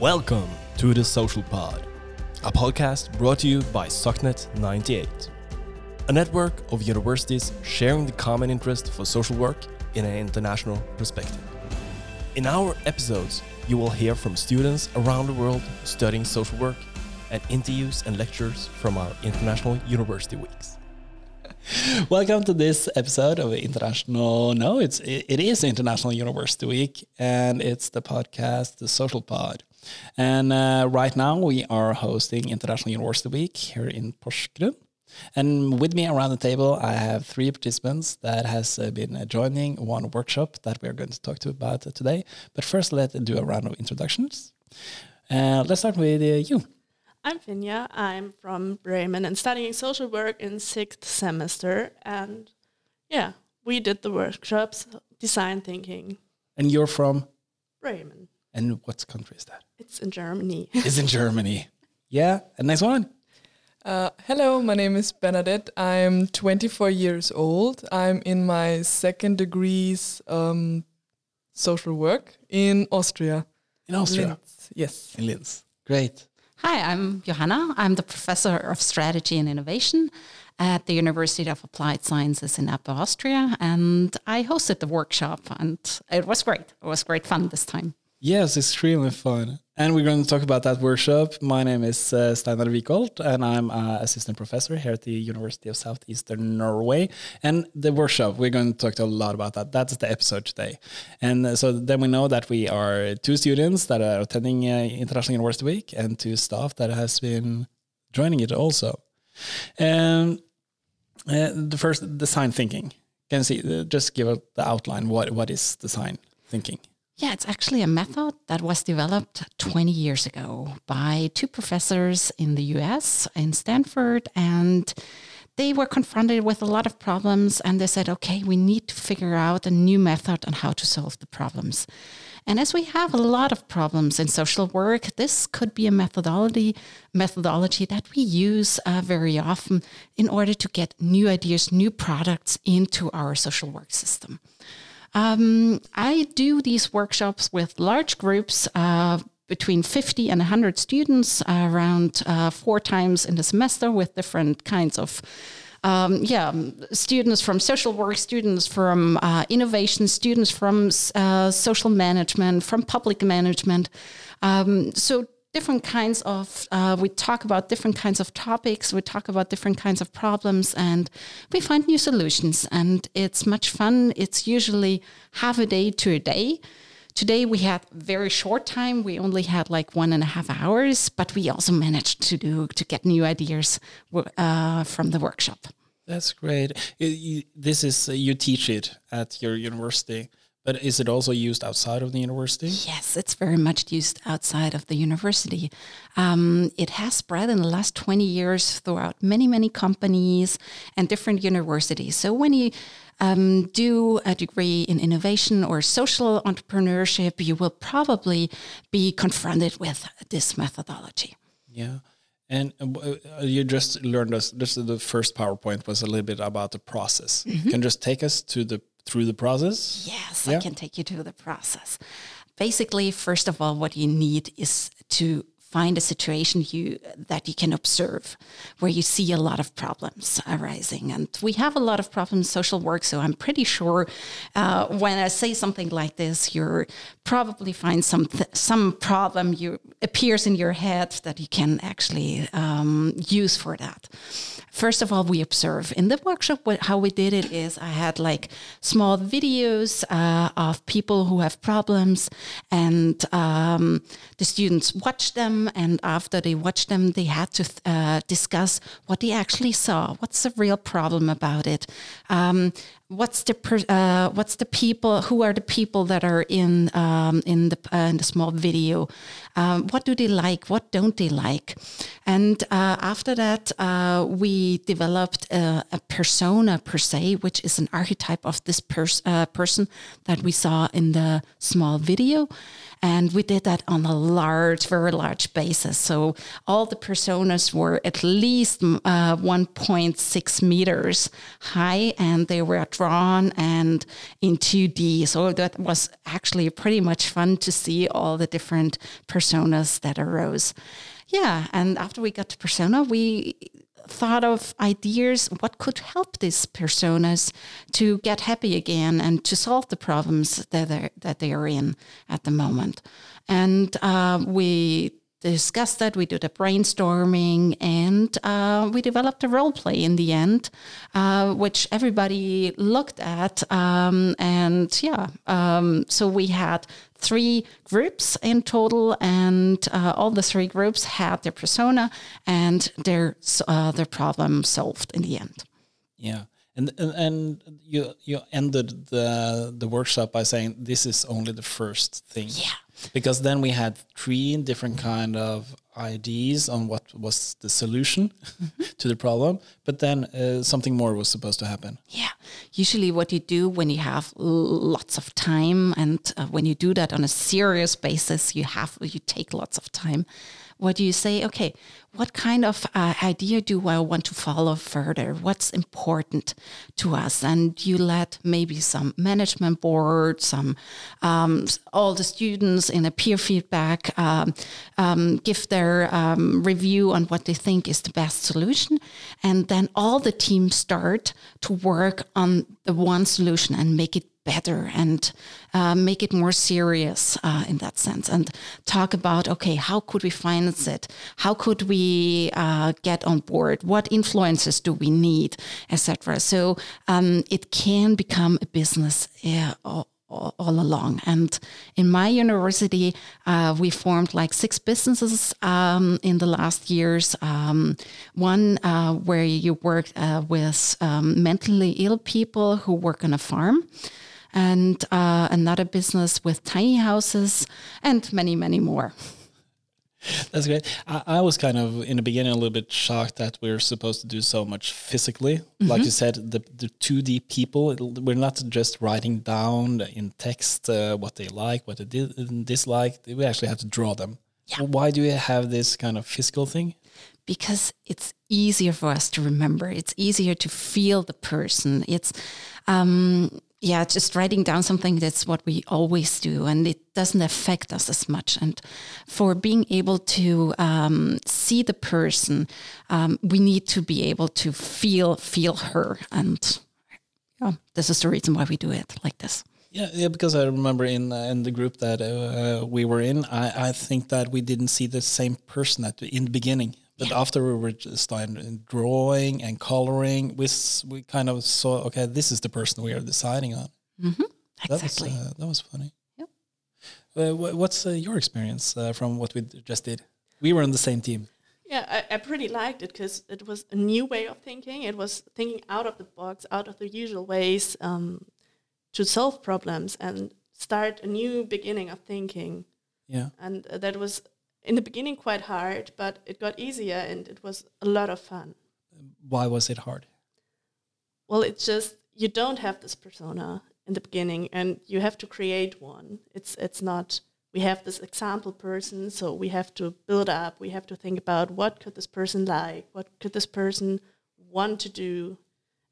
Welcome to the Social Pod, a podcast brought to you by SOCNET 98, a network of universities sharing the common interest for social work in an international perspective. In our episodes, you will hear from students around the world studying social work and interviews and lectures from our International University Weeks. Welcome to this episode of International. No, it's it is International University Week, and it's the podcast, the Social Pod. And uh, right now we are hosting International University Week here in Porsgrunn. And with me around the table, I have three participants that has uh, been uh, joining one workshop that we are going to talk to about today. But first, let's do a round of introductions. Uh, let's start with uh, you. I'm Finja. I'm from Bremen and studying social work in sixth semester. And yeah, we did the workshops, design thinking. And you're from? Bremen. And what country is that? It's in Germany. it's in Germany. Yeah. And next one. Uh, hello, my name is Bernadett. I'm 24 years old. I'm in my second degrees um, social work in Austria. In Austria? Linz. Yes. In Linz. Great. Hi, I'm Johanna. I'm the professor of strategy and innovation at the University of Applied Sciences in Upper Austria, and I hosted the workshop, and it was great. It was great fun this time. Yes, extremely fun. And we're going to talk about that workshop. My name is uh, Steinar Vikholt, and I'm an assistant professor here at the University of Southeastern Norway. And the workshop, we're going to talk a lot about that. That's the episode today. And uh, so then we know that we are two students that are attending uh, International University Week and two staff that has been joining it also. And uh, the first, design thinking. Can you see, uh, just give a, the outline. What What is design thinking? Yeah, it's actually a method that was developed 20 years ago by two professors in the US, in Stanford, and they were confronted with a lot of problems and they said, okay, we need to figure out a new method on how to solve the problems. And as we have a lot of problems in social work, this could be a methodology methodology that we use uh, very often in order to get new ideas, new products into our social work system. Um, I do these workshops with large groups. Uh, between 50 and 100 students uh, around uh, four times in the semester with different kinds of um, yeah, students from social work, students from uh, innovation, students from uh, social management, from public management. Um, so different kinds of uh, we talk about different kinds of topics we talk about different kinds of problems and we find new solutions. And it's much fun. It's usually half a day to a day. Today we had very short time. We only had like one and a half hours but we also managed to do to get new ideas uh, from the workshop. That's great. You, this is uh, you teach it at your university but is it also used outside of the university? Yes, it's very much used outside of the university. Um, it has spread in the last 20 years throughout many, many companies and different universities. So when you um, do a degree in innovation or social entrepreneurship, you will probably be confronted with this methodology. Yeah. And uh, you just learned us. Just the first PowerPoint was a little bit about the process. Mm -hmm. Can just take us to the through the process? Yes, yeah. I can take you through the process. Basically, first of all, what you need is to find a situation you that you can observe where you see a lot of problems arising. And we have a lot of problems in social work so i'm pretty sure uh, when i say something like this you're probably find some some problem you appears in your head that you can actually um, use for that. First of all we observe. In the workshop what, how we did it is i had like small videos uh, of people who have problems and um, the students watch them and after they watched them, they had to uh, discuss what they actually saw. What's the real problem about it? Um, what's the uh, what's the people? Who are the people that are in um, in the uh, in the small video? Um, what do they like? What don't they like? And uh, after that, uh, we developed a, a, persona per se, which is an archetype of this pers uh, person that we saw in the small video. And we did that on a large, very large basis. So all the personas were at least uh, 1.6 meters high and they were drawn and in 2D. So that was actually pretty much fun to see all the different personas that arose. Yeah, and after we got to persona, we thought of ideas what could help these personas to get happy again and to solve the problems that they're, that they are in at the moment. And uh, we discussed that. We did a brainstorming and uh, we developed a role play in the end, uh, which everybody looked at. Um, and yeah, um, so we had three groups in total, and uh, all the three groups had their persona and their uh, their problem solved in the end. Yeah. And, and and you you ended the the workshop by saying this is only the first thing. Yeah because then we had three different kind of ideas on what was the solution mm-hmm. to the problem but then uh, something more was supposed to happen. Yeah. Usually what you do when you have lots of time and uh, when you do that on a serious basis you have you take lots of time what do you say okay what kind of uh, idea do I want to follow further? What's important to us? And you let maybe some management board, some um, all the students in a peer feedback um, um, give their um, review on what they think is the best solution, and then all the teams start to work on the one solution and make it better and uh, make it more serious uh, in that sense. And talk about okay how could we finance it? How could we uh, get on board? What influences do we need etc so um, it can become a business all, all, along. And in my university, uh, we formed like six businesses um, in the last years. Um, one uh, where you work uh, with um, mentally ill people who work on a farm and uh, another business with tiny houses, and many, many more. That's great. I, I, was kind of in the beginning a little bit shocked that we're supposed to do so much physically. Mm-hmm. Like you said, the the two D people. We're not just writing down in text uh, what they like, what they did, dislike. We actually have to draw them. Yeah. Why do we have this kind of physical thing? Because it's easier for us to remember. It's easier to feel the person. It's um, yeah, just writing down something that's what we always do, and it doesn't affect us as much. And for being able to um, see the person, um, we need to be able to feel feel her, and yeah, this is the reason why we do it like this. Yeah, yeah, because I remember in uh, in the group that uh, we were in, I, I think that we didn't see the same person at in the beginning. But yeah. after we were starting drawing and coloring, we we kind of saw okay, this is the person we are deciding on. Mm-hmm. Exactly. That was, uh, that was funny. Yep. Uh, what's uh, your experience uh, from what we just did? We were on the same team. Yeah, I, I pretty liked it because it was a new way of thinking. It was thinking out of the box, out of the usual ways um, to solve problems and start a new beginning of thinking. Yeah. And uh, that was in the beginning quite hard, but it got easier and it was a lot of fun. Why was it hard? Well, it's just you don't have this persona in the beginning and you have to create one. It's it's not we have this example person, so we have to build up, we have to think about what could this person like, what could this person want to do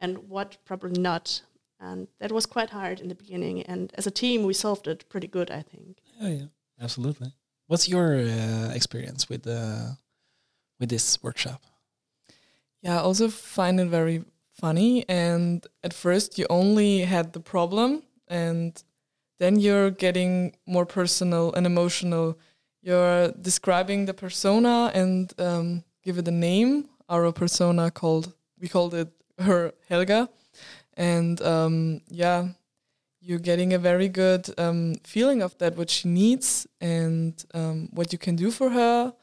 and what probably not. And that was quite hard in the beginning and as a team we solved it pretty good, I think. Yeah, yeah. Absolutely. What's your uh, experience with uh, with this workshop? Yeah, I also find it very funny. And at first, you only had the problem, and then you're getting more personal and emotional. You're describing the persona and um, give it a name. Our persona called we called it her Helga, and um, yeah, you're getting a very good um, feeling of that, what she needs and um, what you can do for her.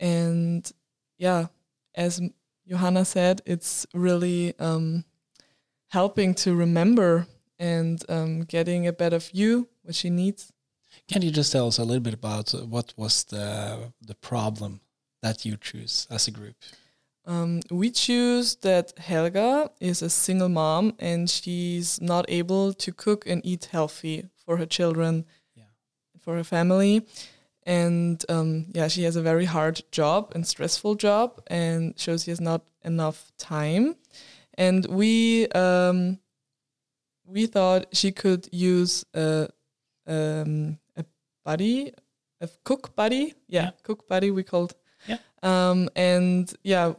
And yeah, as Johanna said, it's really um, helping to remember and um, getting a better view what she needs. Can you just tell us a little bit about what was the the problem that you choose as a group? Um, we choose that Helga is a single mom and she's not able to cook and eat healthy for her children, yeah. for her family. And um, yeah, she has a very hard job and stressful job, and shows she has not enough time. And we um, we thought she could use a um, a buddy, a cook buddy. Yeah, cook buddy. We called. Yeah. Um, and yeah,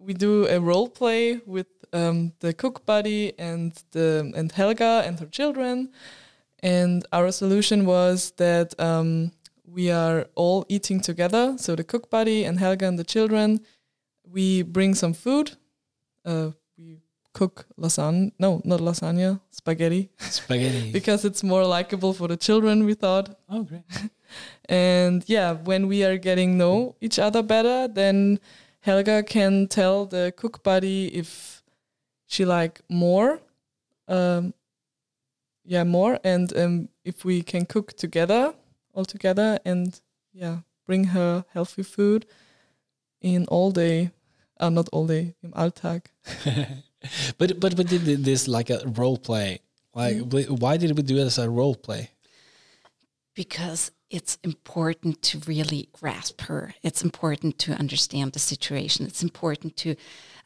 we do a role play with um, the cook buddy and the and Helga and her children. And our solution was that um, we are all eating together. So the cook buddy and Helga and the children, we bring some food. Uh, we cook lasagna. No, not lasagna, spaghetti, Spaghetti. because it's more likable for the children. We thought. oh, great. And yeah, when we are getting know each other better, then Helga can tell the cook buddy if she like more, um, yeah, more, and um, if we can cook together, all together, and yeah, bring her healthy food in all day, uh, not all day, im Alltag. but but we did this like a role play. Like, Mm-hmm. why did we do it as a role play? because it's important to really grasp her. It's important to understand the situation. It's important to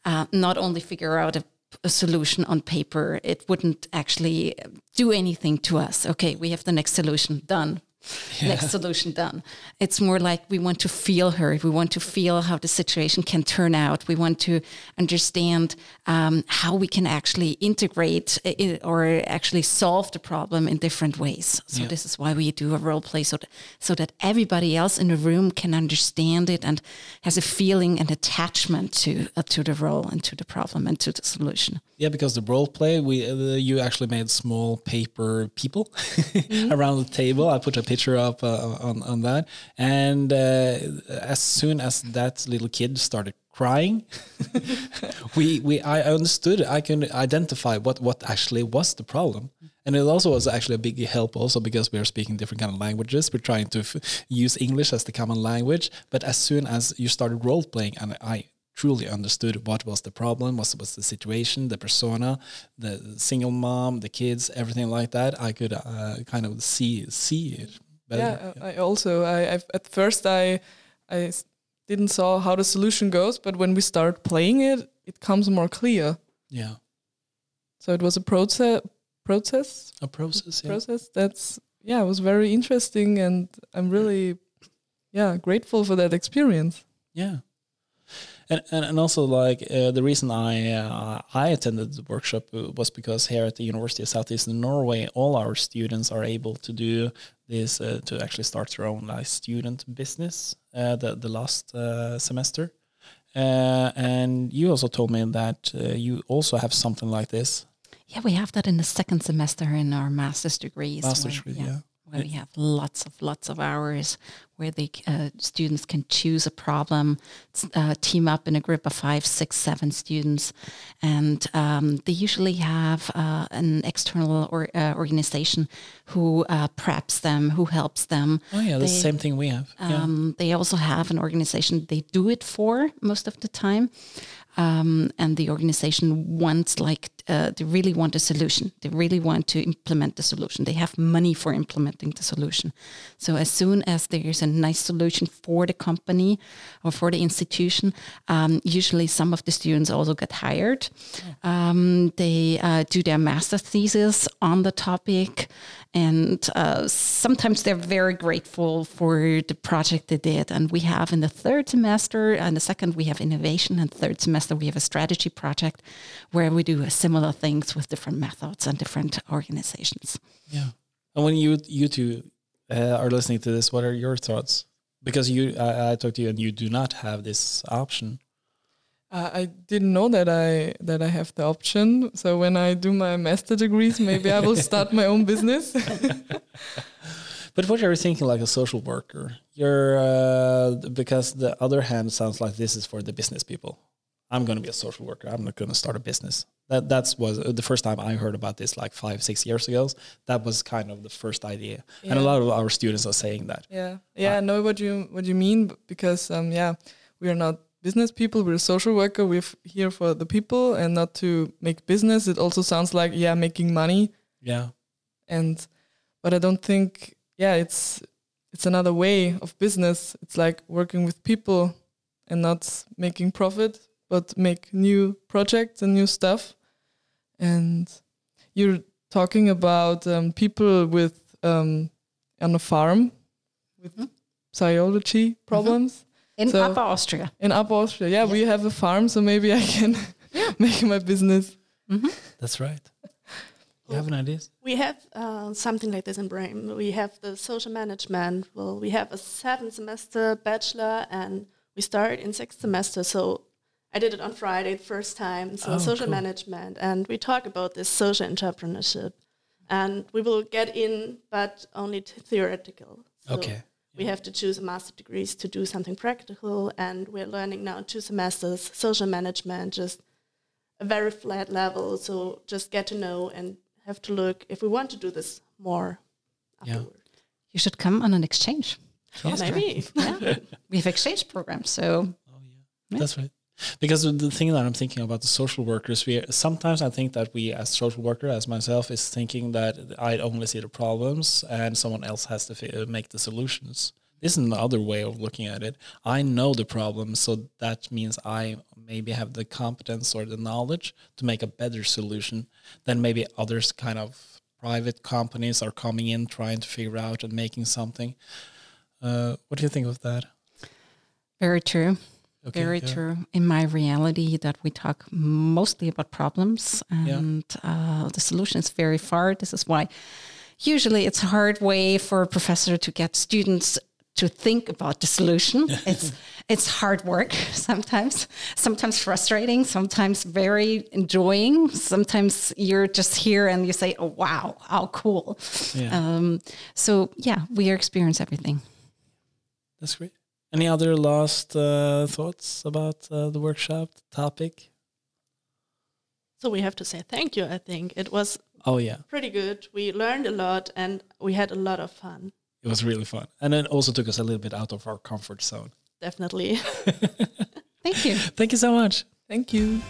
uh, not only figure out a, a solution on paper. It wouldn't actually do anything to us. Okay, we have the next solution done. Next solution done. It's more like we want to feel her. We want to feel how the situation can turn out. We want to understand um, how we can actually integrate i- or actually solve the problem in different ways. So this is why we do a role play, so that, so that everybody else in the room can understand it and has a feeling and attachment to uh, to the role and to the problem and to the solution. Yeah, because the role play, we uh, you actually made small paper people around the table. I put a up uh, on on that, and uh, as soon as that little kid started crying, we we I understood. I can identify what what actually was the problem. And it also was actually a big help, also because we are speaking different kind of languages. We're trying to use English as the common language. But as soon as you started role playing, and I truly understood what was the problem, what was the situation, the persona, the single mom, the kids, everything like that. I could uh, kind of see see it. Better. yeah, uh, I also I I've, at first I I didn't saw how the solution goes, but when we start playing it, it comes more clear. yeah. So it was a process process A process. Yeah. process that's yeah it was very interesting and i'm really yeah grateful for that experience Yeah. And, and, and also like uh, the reason I uh, I attended the workshop uh, was because here at the University of Southeastern Norway all our students are able to do this uh, to actually start their own like student business uh, the the last uh, semester. Uh, and you also told me that uh, you also have something like this. Yeah, we have that in the second semester in our master's degrees. master's where- degree yeah where we have lots of lots of hours where the uh, students can choose a problem, uh, team up in a group of five, six, seven students, and um, they usually have uh, an external or, uh, organization who uh, preps them, who helps them. oh yeah the They- same thing we have yeah Um, They also have an organization they do it for most of the time. Um, and the organization wants, like, uh, they really want a solution. They really want to implement the solution. They have money for implementing the solution. So, as soon as there is a nice solution for the company or for the institution, um, usually some of the students also get hired. Um, they uh, do their master thesis on the topic, and uh, sometimes they're very grateful for the project they did. And we have in the third semester, and the second we have innovation, and third semester we have a strategy project where we do a similar things with different methods and different organizations. Yeah. And when you you two uh, are listening to this, what are your thoughts? Because you, I, I talked to you, and you do not have this option. uh, i didn't know that i that i have the option so when i do my master degrees maybe i will start my own business But what are you thinking, like a social worker? You're uh, because the other hand sounds like this is for the business people. I'm going to be a social worker. I'm not going to start a business. That that's was uh, the first time I heard about this, like five six years ago. That was kind of the first idea, and a lot of our students are saying that. Yeah, yeah, I know what you what you mean because um, yeah, we are not business people. We're social worker. We're here for the people and not to make business. It also sounds like yeah, making money. Yeah, And but I don't think yeah, it's it's another way of business. It's like working with people and not making profit, but make new projects and new stuff. And you're talking about um, people with um, on a farm with Mhm. psychology problems In So- Upper Austria. in Upper Austria. Yeah, we have a farm, so maybe I can make my business. That's right. You have an idea? We have uh, something like this in Bremen. We have the social management. Well, we have a seven semester bachelor, and we start in sixth semester. So I did it on Friday the first time. So Oh, social cool. management, and we talk about this social entrepreneurship, and we will get in, but only t- theoretical. So Okay. We have to choose a master degrees to do something practical, and we're learning now two semesters social management, just a very flat level. So just get to know and have to look if we want to do this more Yeah. You should come on an exchange. Oh, Maybe. Yeah. we have exchange programs. So Oh Yeah. That's right. Because the thing that I'm thinking about the social workers, we sometimes I think that we as social worker, as myself, is thinking that I only see the problems and someone else has to fi- make the solutions. This is another way of looking at it. I know the problem, so that means I maybe have the competence or the knowledge to make a better solution than maybe others kind of private companies are coming in trying to figure out and making something. Uh, what do you think of that? very true. Okay, Very yeah. true. In my reality, that we talk mostly about problems Yeah. and uh, the solution is very far. This is why usually it's a hard way for a professor to get students to think about the solution. it's it's hard work sometimes, sometimes frustrating, sometimes very enjoying. Sometimes you're just here and you say, "Oh wow, how cool!" Yeah. Um, so yeah, we experience everything. That's great. Any other last uh, thoughts about uh, the workshop topic? so we have to say thank you. I think it was Oh yeah, pretty good. We learned a lot, and we had a lot of fun. it was really fun, and it also took us a little bit out of our comfort zone. Definitely. Thank you. Thank you so much. Thank you.